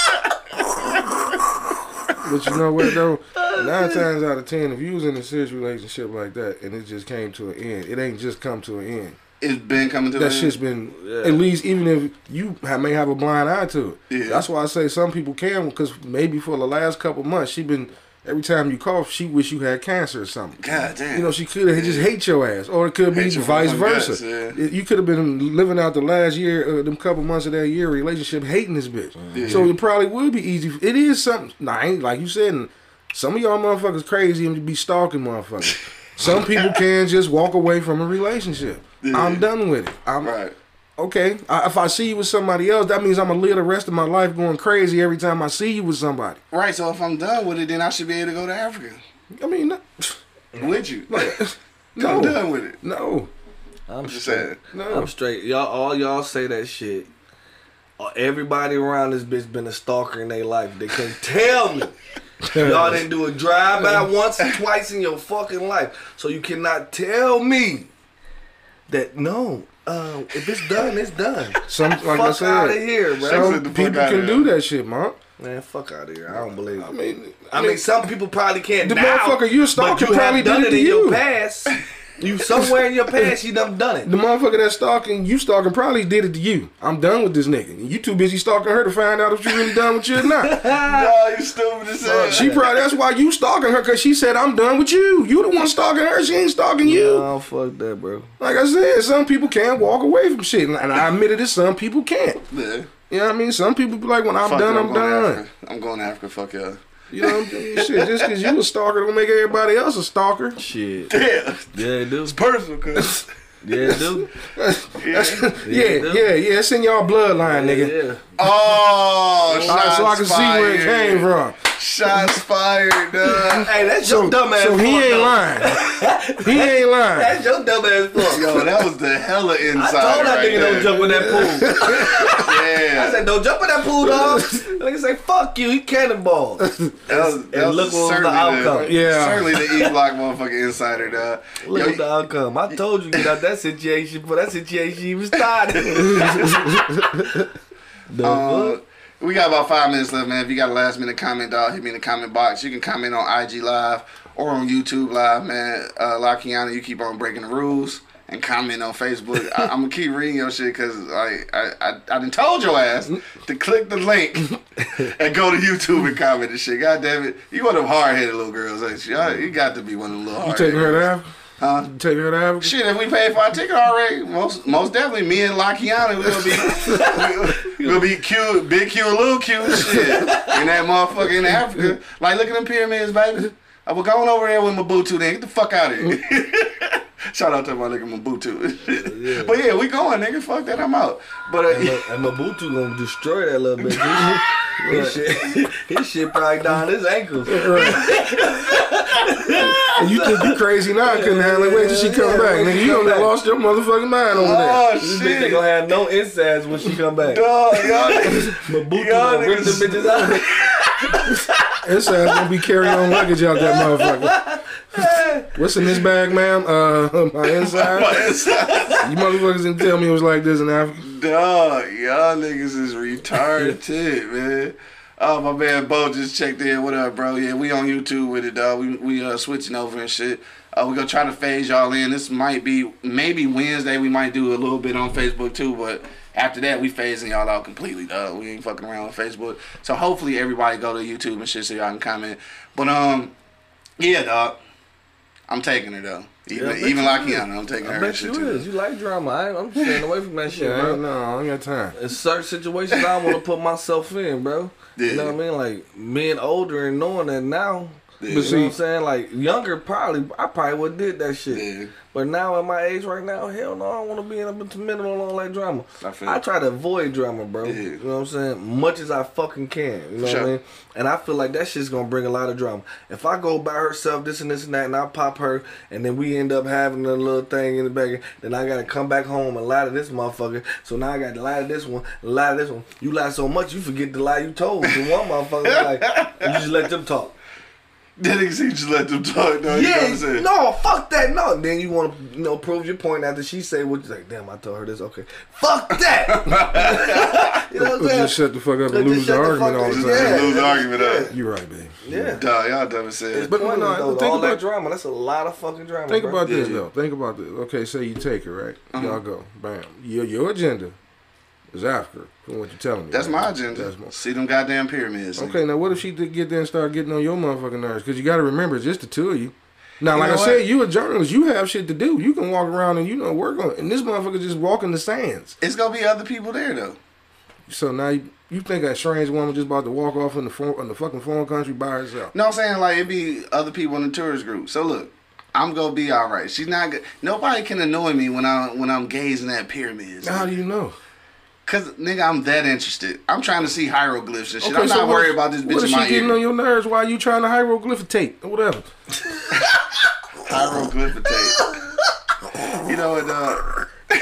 But you know what though? Oh, Nine times out of ten, if you was in a serious relationship like that and it just came to an end, it ain't just come to an end. It's been coming to That an end. That shit's been Yeah. at least even if you ha- may have a blind eye to it. Yeah. That's why I say some people can because maybe for the last couple months she been every time you cough she wish you had cancer or something. God damn. You know she could have just hate your ass, or it could be vice versa. guts, yeah. You could have been living out the last year, uh, them couple months of that year relationship, hating this bitch. So it probably would be easy. It is something. Nah, I ain't like you said. Some of y'all motherfuckers crazy and be stalking motherfuckers. Some people can just walk away from a relationship. I'm done with it. I'm right. Okay. I, if I see you with somebody else, that means I'm gonna live the rest of my life going crazy every time I see you with somebody. Right. So if I'm done with it, then I should be able to go to Africa I mean, no, with you. no, I'm done with it. no, I'm Just straight. saying. no. I'm straight. Y'all, all y'all say that shit. Uh, Everybody around this bitch been a stalker in their life. They can tell me. Y'all didn't do a drive by once or twice in your fucking life. So you cannot tell me that no. Uh, if it's done, it's done. Some like I Fuck said, out of here, bro. some Get people can do that shit, man. Man, fuck out of here. I don't believe it. I mean, I mean, some people probably can't The now, motherfucker you but stalking you probably have done did it it in to your past. You somewhere in your past, you done done it. The motherfucker that's stalking you stalking probably did it to you. I'm done with this nigga. You too busy stalking her to find out if she really done with you or not. No, you stupid as hell. She probably that's why you stalking her because she said I'm done with you. You the one stalking her. She ain't stalking you. Oh fuck that, bro. Like I said, some people can't walk away from shit, and I admitted it. Some people can't. Yeah. You know what I mean? Some people be like, when I'm Fuck done, I'm to done. Africa. I'm going to Africa. Fuck y'all. You know what I'm saying? Shit, just because you a stalker don't make everybody else a stalker. Shit. Damn. Yeah, it do. It's Personal, cuz. Yeah, it do. yeah. Yeah, yeah, yeah. It's in y'all bloodline, nigga. Yeah. Oh, All right, shots so I can see where it came from. Shots fired, dog. Hey, that's So, your dumb ass. so he fuck, ain't though. lying. He ain't lying. That's your dumb ass fuck. Yo, that was the hella inside. I told that right nigga there. don't jump in that pool. Yeah. I said, don't jump in that pool, dog. The nigga say, fuck you, he cannonball. That was, that And was look what was the certainly outcome. Yeah. Certainly the E Block motherfucking insider, dog. Look Yo, at the outcome. I told you get out that situation before that situation even started. the Uh, fuck? We got about five minutes left, man. If you got a last minute comment, dog, hit me in the comment box. You can comment on IG Live or on YouTube Live, man. Uh, Lakiana, you keep on breaking the rules and comment on Facebook. I, I'm gonna keep reading your shit because I, I I I done told your ass to click the link and go to YouTube and comment and shit. God damn it, you one of them hard headed little girls, ain't you? You got to be one of them little You taking her Africa? Huh? Taking her to Africa? Shit, if we paid for our ticket already, most most definitely me and Lakiana will be we'll be cute, big Q little Q shit in that motherfucker in Africa. Like look at them pyramids, baby. I was going over there with my Mabutu then. Get the fuck out of here. Shout out to my nigga Mabutu. But yeah, we going, nigga. Fuck that, I'm out. But uh, And Mabutu gonna destroy that little bitch. His shit, his shit probably down his ankles. And you think you crazy now? I couldn't handle it. Wait till she come back. Nigga, you done lost your motherfucking mind over there. oh This bitch ain't gonna have no insides when she come back. Dog, y'all niggas. Mabutu gonna rip the bitches out. It's gonna be carrying on luggage out that motherfucker. What's in this bag, ma'am? Uh, my inside. My inside. You motherfuckers didn't tell me it was like this in Africa. Dog, y'all niggas is retarded, man. Oh my man, Bo just checked in. What up, bro? Yeah, we on YouTube with it, dog. We we uh switching over and shit. Uh, we gonna try to phase y'all in. This might be maybe Wednesday. We might do a little bit on Facebook too, but after that, we phasing y'all out completely, dog. We ain't fucking around with Facebook. So hopefully everybody go to YouTube and shit so y'all can comment. But um, yeah, dog. I'm taking her though. Even Yeah, even you like is. I'm taking I her. bet shit you too. is. You like drama. I, I'm staying away from that shit, Yeah, I bro. ain't- no, I ain't got time. In certain situations, I want to put myself in, bro. You know what I mean? Like being older and knowing that now. Yeah. You But know see- what I'm saying? Like younger, probably I probably would did that shit. Yeah. But now at my age right now, hell no, I don't want to be in a minimal on all that drama. I I try to avoid drama, bro. Yeah. You know what I'm saying? Much as I fucking can. You know For what I sure. mean? And I feel like that shit's gonna bring a lot of drama. If I go by herself, this and this and that, and I pop her, and then we end up having a little thing in the back, then I gotta come back home and lie to this motherfucker. So now I got to lie to this one, lie to this one. You lie so much, you forget the lie you told to one motherfucker. like you just let them talk. That nigga see just let them talk. No, you know what I'm saying? no, fuck that, no. Then you want to, you know, prove your point after she say what you like. Damn, I told her this. Okay, fuck that. you know what I'm saying? just shut the fuck up and lose the argument fuck all up. the time. Yeah. lose the argument up. You're right, babe. Yeah. Dog, y'all dumb as hell. It's But no, pointless, no, think all that about- drama. That's a lot of fucking drama. Think bro. about this Yeah. though. Think about this. Okay, say you take her, right? Uh-huh. Y'all go. Bam. Your your agenda is Africa, from what you're telling me. That's right? my agenda. That's my- See them goddamn pyramids. nigga. Okay, now what if she did get there and start getting on your motherfucking nerves? Because you got to remember, it's just the two of you. Now, You like I what? said, you a journalist. You have shit to do. You can walk around and you know work on. it. And this motherfucker just walking the sands. It's gonna be other people there though. So now you, you think a strange woman just about to walk off in the for, in the fucking foreign country by herself? No, I'm saying like it'd be other people in the tourist group. So look, I'm gonna be all right. She's not. Nobody can annoy me when I when I'm gazing at pyramids. How do you know? Cause nigga, I'm that interested. I'm trying to see hieroglyphs and shit. Okay, I'm so not worried if- about this bitch if in she my getting ear. on your nerves while you trying to hieroglyphitate or whatever? Hieroglyphitate. you know what, dog?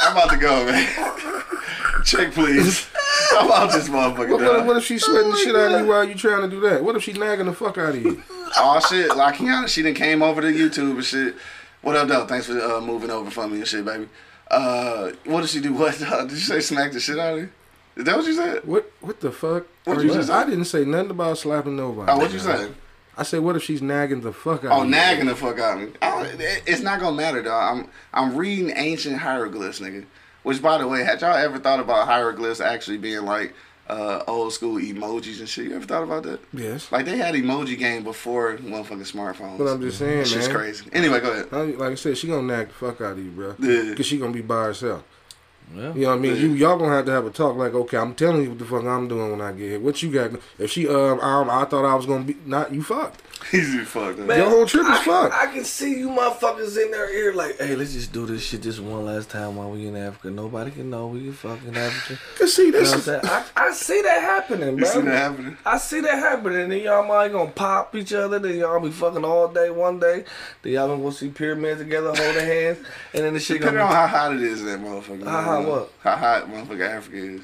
I'm about to go, man. Check, please. I'm out this motherfucker, What, what, what if she's sweating the shit out of you while you trying to do that? What if she nagging the fuck out of you? Oh shit, like Kiana, she done came over to YouTube and shit. What up, though? Thanks for uh, moving over for me and shit, baby. Uh, what did she do? What dog? did she say? Smack the shit out of you? Is that what you said? What what the fuck? What'd you just? I didn't say nothing about slapping nobody. Oh, what you man. say? I said, what if she's nagging the fuck out Oh, of you? nagging the fuck out of me. It- it's not gonna matter, dog. I'm I'm reading ancient hieroglyphs, nigga. Which, by the way, had y'all ever thought about hieroglyphs actually being like uh, old school emojis and shit? You ever thought about that? Yes. Like they had emoji game before motherfucking smartphones. But I'm just saying, That shit's man. crazy. Anyway, go ahead. I- Like I said, she gonna knock the fuck out of you, bro. Yeah. Cause she gonna be by herself. Yeah. You know what I mean? You y'all gonna have to have a talk like, okay, I'm telling you what the fuck I'm doing when I get here. What you got? If she um, um I thought I was gonna be not you fucked. Easy fuck. Man, Your whole trip is I, fucked. I can see you motherfuckers in their ear like, hey, let's just do this shit just one last time while we in Africa. Nobody can know we fucking African. Cause see You know this I'm is saying? I, I see that happening, You bro. see that happening? I see that happening. Then y'all might gonna pop each other. Then y'all be fucking all day one day. Then y'all gonna go see pyramids together, holding hands. And then the shit Depending on gonna how hot it is in that motherfucker. How hot what? How hot motherfucker Africa is.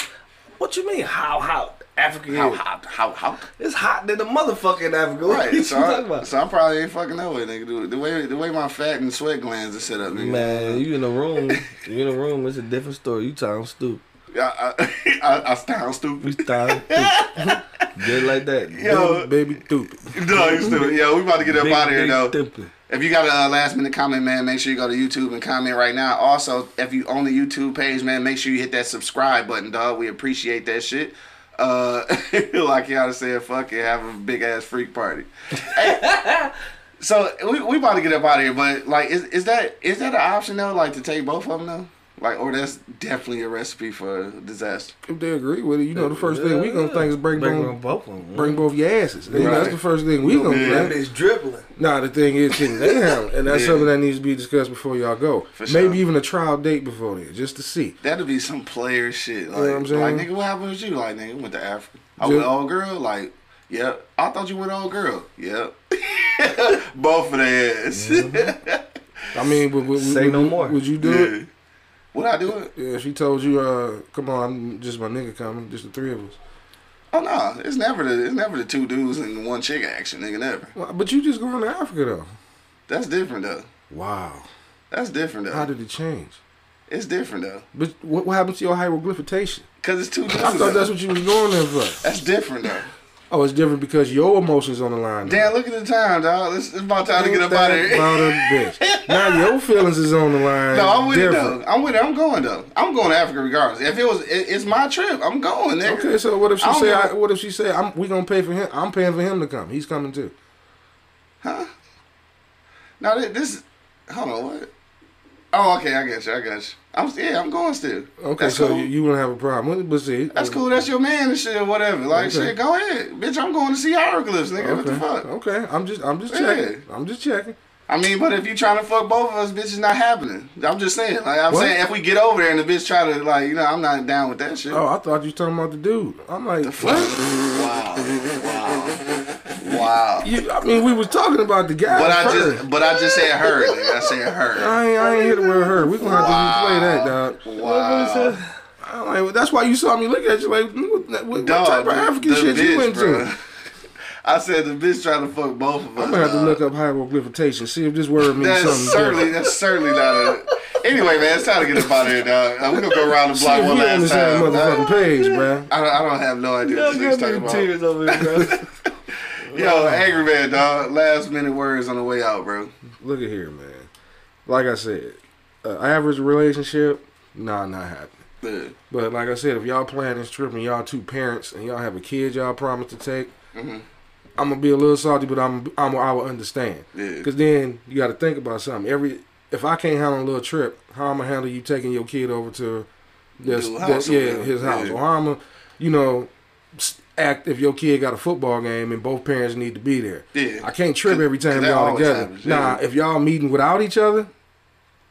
What you mean? How hot Africa How hot? How hot? It's hot than the motherfucking Africa. What Right. you So talking I, about? so I probably ain't fucking know it, nigga. The- The way the way my fat and sweat glands are set up, nigga. Man, you in the room. you in the room. It's a different story. You talking stupid. I, I, I, I sound We stupid. talking stupid. Just like that. Yo, baby stupid. no, you stupid. Yo, we about to get up out of here though. stupid. If you got a uh, last minute comment, man, make sure you go to YouTube and comment right now. Also, if you own the YouTube page, man, make sure you hit that subscribe button, dog. We appreciate that shit. Uh, like y'all said, fuck it, have a big ass freak party. Hey, so we we about to get up out of here, but like, is is that is that an option though? Like to take both of them though? Like, or that's definitely a recipe for disaster. If they agree with it, you know the first thing we gonna think is bring Bring both both of them. bring both your asses. You know, Right. that's the first thing we gonna Yeah. think. bitch dribbling. Nah, the thing is, can they have, and that's Yeah. something that needs to be discussed before y'all go. For sure. Maybe even a trial date before then, just to see. That'd be some player shit. Like, know what I'm saying? like nigga, what happened with you? Like, nigga, went to Africa. I oh, Just- went old girl. Like, yep. I thought you went old girl. Yep. Both of their ass. Mm-hmm. I mean, would, would, Say would, no would- more. Would you do it? Would I do it? Yeah, she told you, uh, come on, I'm just my nigga coming, just the three of us. Oh no, it's never the it's never the two dudes and one chick action, nigga. Never. Well, but you just going to Africa though. That's different though. Wow. That's different though. How did it change? it's different though. But what, what happened to your hieroglyphication? Cause it's two dudes. I thought though. that's what you was going there for. That's different though. Oh, it's different because your emotions on the line. now. Damn, look at the time, dog. It's, it's about time to get up out of here. about a bitch. Now your feelings is on the line. No, I'm with different. it though. I'm with it. I'm going though. I'm going to Africa regardless. If it was, it, it's my trip. I'm going. there. Okay, so what if she I say? I, what if she say? I'm, we gonna pay for him. I'm paying for him to come. He's coming too. Huh? Now this. Hold on, what? Oh, okay, I got you. I got you. I'm yeah, I'm going still. Okay, That's so cool. you, you wouldn't have a problem with it, but see, That's uh, cool. That's your man and shit or whatever. Like Okay. shit, go ahead, bitch. I'm going to see hieroglyphs, nigga. What the Okay, fuck? okay. I'm just, I'm just Yeah. checking. I'm just checking. I mean, but if you trying to fuck both of us, bitch, it's not happening. I'm just saying. Like I'm What? saying, if we get over there and the bitch try to like, you know, I'm not down with that shit. Oh, I thought you was talking about the dude. I'm like, the fuck? what? Wow, wow, wow. You, I mean, we was talking about the guy. But I first. just, but I just said her. Nigga. I said her. I ain't, I ain't hit it with her. We gonna have to replay that, dog. Wow. I'm like, that's why you saw me look at you like, what, what, what Dog, type of African the shit you bitch, into? bruh. I said the bitch trying to fuck both of us. I'm gonna have to look up hieroglyphication, see if this word means That's something certainly different. that's certainly not a. Anyway, man, it's time to get up out of here, dog. Uh, we gonna go around the block if one we on last time. motherfucking page, bruh. I don't, I don't have no idea what this nigga's talking about. tears over here, bro. Yo, angry man, dog. Last minute words on the way out, bro. Look at here, man. Like I said, uh, average relationship, nah, not happening. Yeah. But like I said, if y'all plan this trip and y'all two parents and y'all have a kid y'all promise to take, Mm-hmm. I'm gonna be a little salty, but I'm I'm I will understand. Yeah. Cause then you got to think about something. Every if I can't handle a little trip, how I'm gonna handle you taking your kid over to this, or yeah his house, Yeah. or how I'm gonna, you know, act if your kid got a football game and both parents need to be there. Yeah. I can't trip every time y'all together. happens, yeah. Nah, if y'all meeting without each other,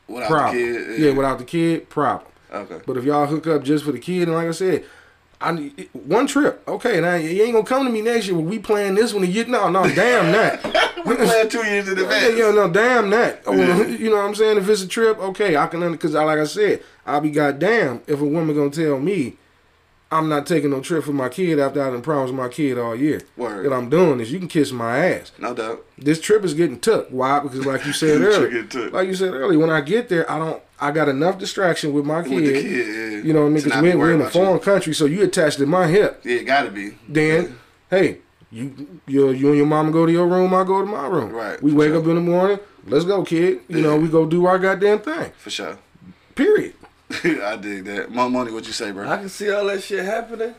Without problem. the kid. yeah, without the kid, problem. Okay. But if y'all hook up just for the kid, and like I said, I need one trip. Okay, now you ain't gonna come to me next year. when we playing this one to get no, no, damn that. we playing two years in Yeah, advance. yeah, no, damn that. Well, You know what I'm saying? If it's a trip, okay, I can because I like I said, I'll be goddamn if a woman gonna tell me I'm not taking no trip for my kid after I done promised my kid all year. Word. That I'm doing this. You can kiss my ass. No doubt. This trip is getting took. Why? Because like you said earlier, like you said earlier, when I get there, I don't. I got enough distraction with my kid. With the kid, yeah. You know what I mean? Because we're, we're in a about you. foreign country, so you attached to my hip. Yeah, it gotta be. Then, hey, you, you, you and your mama go to your room, I go to my room. Right, We wake sure. up in the morning. Let's go, kid. You know, we go do our goddamn thing. For sure. Period. I dig that. My money, what you say, bro? I can see all that shit happening.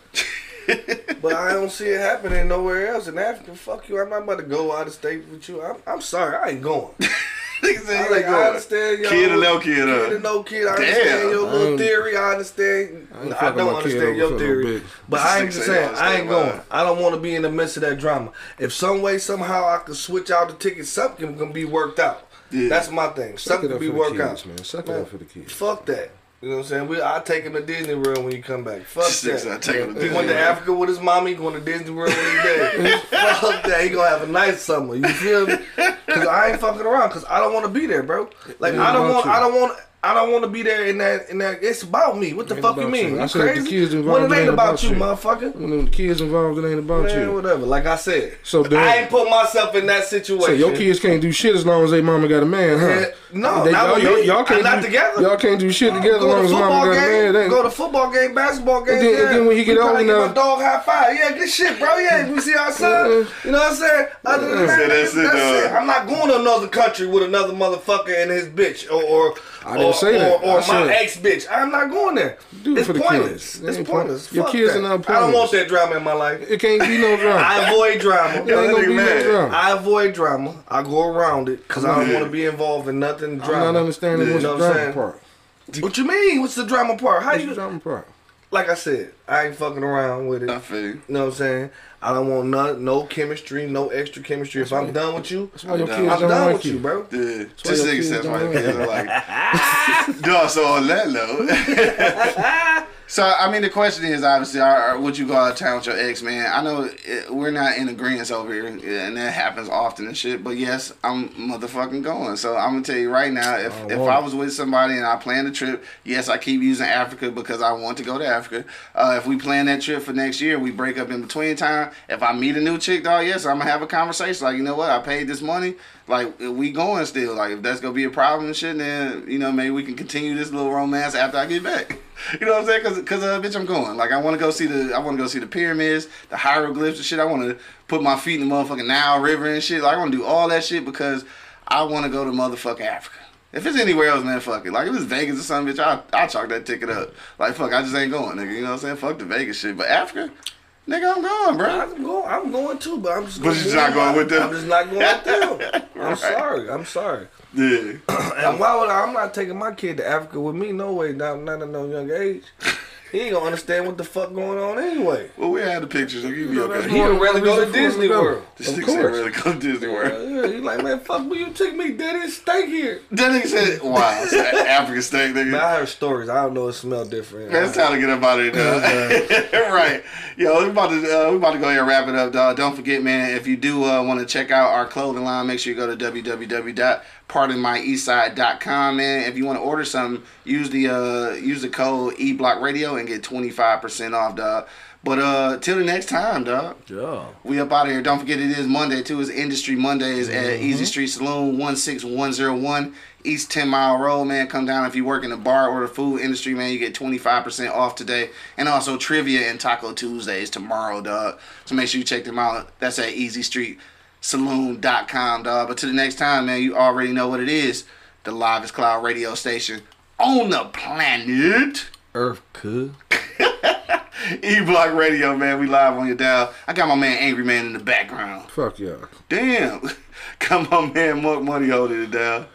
but I don't see it happening nowhere else in Africa. Fuck you. I'm not about to go out of state with you. I'm, I'm sorry. I ain't going. Nigga I, you like, I understand your Kid or no kid, Kid huh? or no kid. I Damn. understand your I little theory. I understand. I ain't I, don't understand your theory. But I ain't just saying. I I ain't going. I don't want to be in the midst of that drama. If some way somehow I could switch out the ticket, something can be worked out. Yeah. That's my thing. Suck Something can be worked kids, out. man. Suck it up for the kids. Fuck that. You know what I'm saying? We I take him to Disney World when you come back. Fuck This nigga said, that. "Take him to he went to World." Africa with his mommy. Going to Disney World every day. he there. Fuck that. He gonna have a nice summer. You feel me? Cause I ain't fucking around. Cause I don't want to be there, bro. Like It I don't want. you. I don't want. I don't want to be there in that. In that. It's about me. What the fuck you mean? you. You, I said the crazy? kids When involved, it ain't about, about you, you. motherfucker. When the kids involved, it ain't about Man, you. whatever. Like I said. So then- I ain't put myself in that situation. So your kids can't do shit as long as they mama got a man, huh? Yeah, no, They- not y'all, with y'all, me. y'all can't I'm not do, together. Y'all can't do shit together as Go long to as mama football got a game. They- Go to football game, basketball game. And then- yeah. and then when he get We old probably enough- my dog high five. Yeah, good shit, bro. Yeah, we see our son. You know what I'm saying? Other than that, So that's it, dog. I'm not going to another country with another motherfucker and his bitch or or. I didn't or, say that. Or, or I my ex bitch. I'm not going there. Do it it's for the pointless. kids. It's ain't pointless. your Fuck kids that. are not I don't want that drama in my life. It can't be no drama. I avoid drama. It ain't gonna be no mad. drama. I avoid drama. I go around it because I don't want to be involved in nothing drama. I'm not understanding Yeah. what's You the what drama saying? part. What you mean? What's the drama part? How What's the you? drama part? Like I said, I ain't fucking around with it. I feel you. You know what I'm saying? I don't want no, no chemistry, no extra chemistry. If I'm done with you, That's why your I'm kids I'm done like with you, you. bro. Yeah. why Just your nigga kids said don't my like kids are like. Dog, so on that note. so, I mean, the question is obviously, are, would you go out of town with your ex, man? I know it, we're not in agreement over here, and that happens often and shit, but yes, I'm motherfucking going. So, I'm going to tell you right now, if, Oh, if. I was with somebody and I planned a trip, yes, I keep using Africa because I want to go to Africa. Uh, if we plan that trip for next year, we break up in between time. If I meet a new chick, dog, yes, I'm gonna have a conversation. Like, you know what? I paid this money. Like, we going still. Like, if that's gonna be a problem and shit, then you know maybe we can continue this little romance after I get back. You know what I'm saying? Cause, cause uh, bitch, I'm going. Like, I want to go see the, I want to go see the pyramids, the hieroglyphs and shit. I want to put my feet in the motherfucking Nile River and shit. Like, I want to do all that shit because I want to go to motherfucking Africa. If it's anywhere else, man, fuck it. Like if it's Vegas or something, bitch, I I chalk that ticket up. Like fuck, I just ain't going, nigga. You know what I'm saying? Fuck the Vegas shit. But Africa, nigga, I'm going, bro. I'm going. I'm going too, but I'm just. But you're not going with them? I'm just not going with them. I'm sorry. I'm sorry. Yeah. And why would I, I'm not taking my kid to Africa with me? No way. Not not at no young age. He ain't gonna understand what the fuck going on anyway. Well, we had the pictures. So you be know, okay. He would rather go to Reason for him Disney. World. This Of nigga said course. really come to Disney World. Yeah, he like, man, fuck, will you take me, daddy? Steak here. That nigga said, "Wow, it's an African steak, nigga." Man, I heard stories. I don't know. It smelled different. Man, it's time to get up out of here, dog. right. Yo, we about to uh, we about to go ahead and wrap it up, dog. Don't forget, man, if you do uh, want to check out our clothing line, make sure you go to www.pardonmyeastside.com, man. If you want to order something, use the uh, use the code eBlockRadio and get 25% off, dog. But uh till the next time, dog. Yeah. We up out of here. Don't forget it is Monday too. It's Industry Mondays at Easy Street Saloon, one six one zero one East Ten Mile Road. Man, come down if you work in the bar or the food industry. Man, you get twenty five percent off today, and also trivia and Taco Tuesdays tomorrow, dog. So make sure you check them out. That's at Easy Street Saloon.com, dog. But to the next time, man, you already know what it is. The livest cloud radio station on the planet. Earth could. E Block Radio, man. We live on your dial. I got my man Angry Man in the background. Fuck yeah. Damn. Come on, man Monk Money holding it down.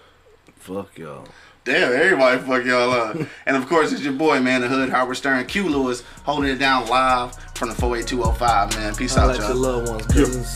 Fuck y'all. Damn, everybody fuck y'all up. and of course, it's your boy, man, the Hood, Howard Stern, Q Lewis, holding it down live from the 48205, man. Peace I out, like your y'all. loved ones, cousins.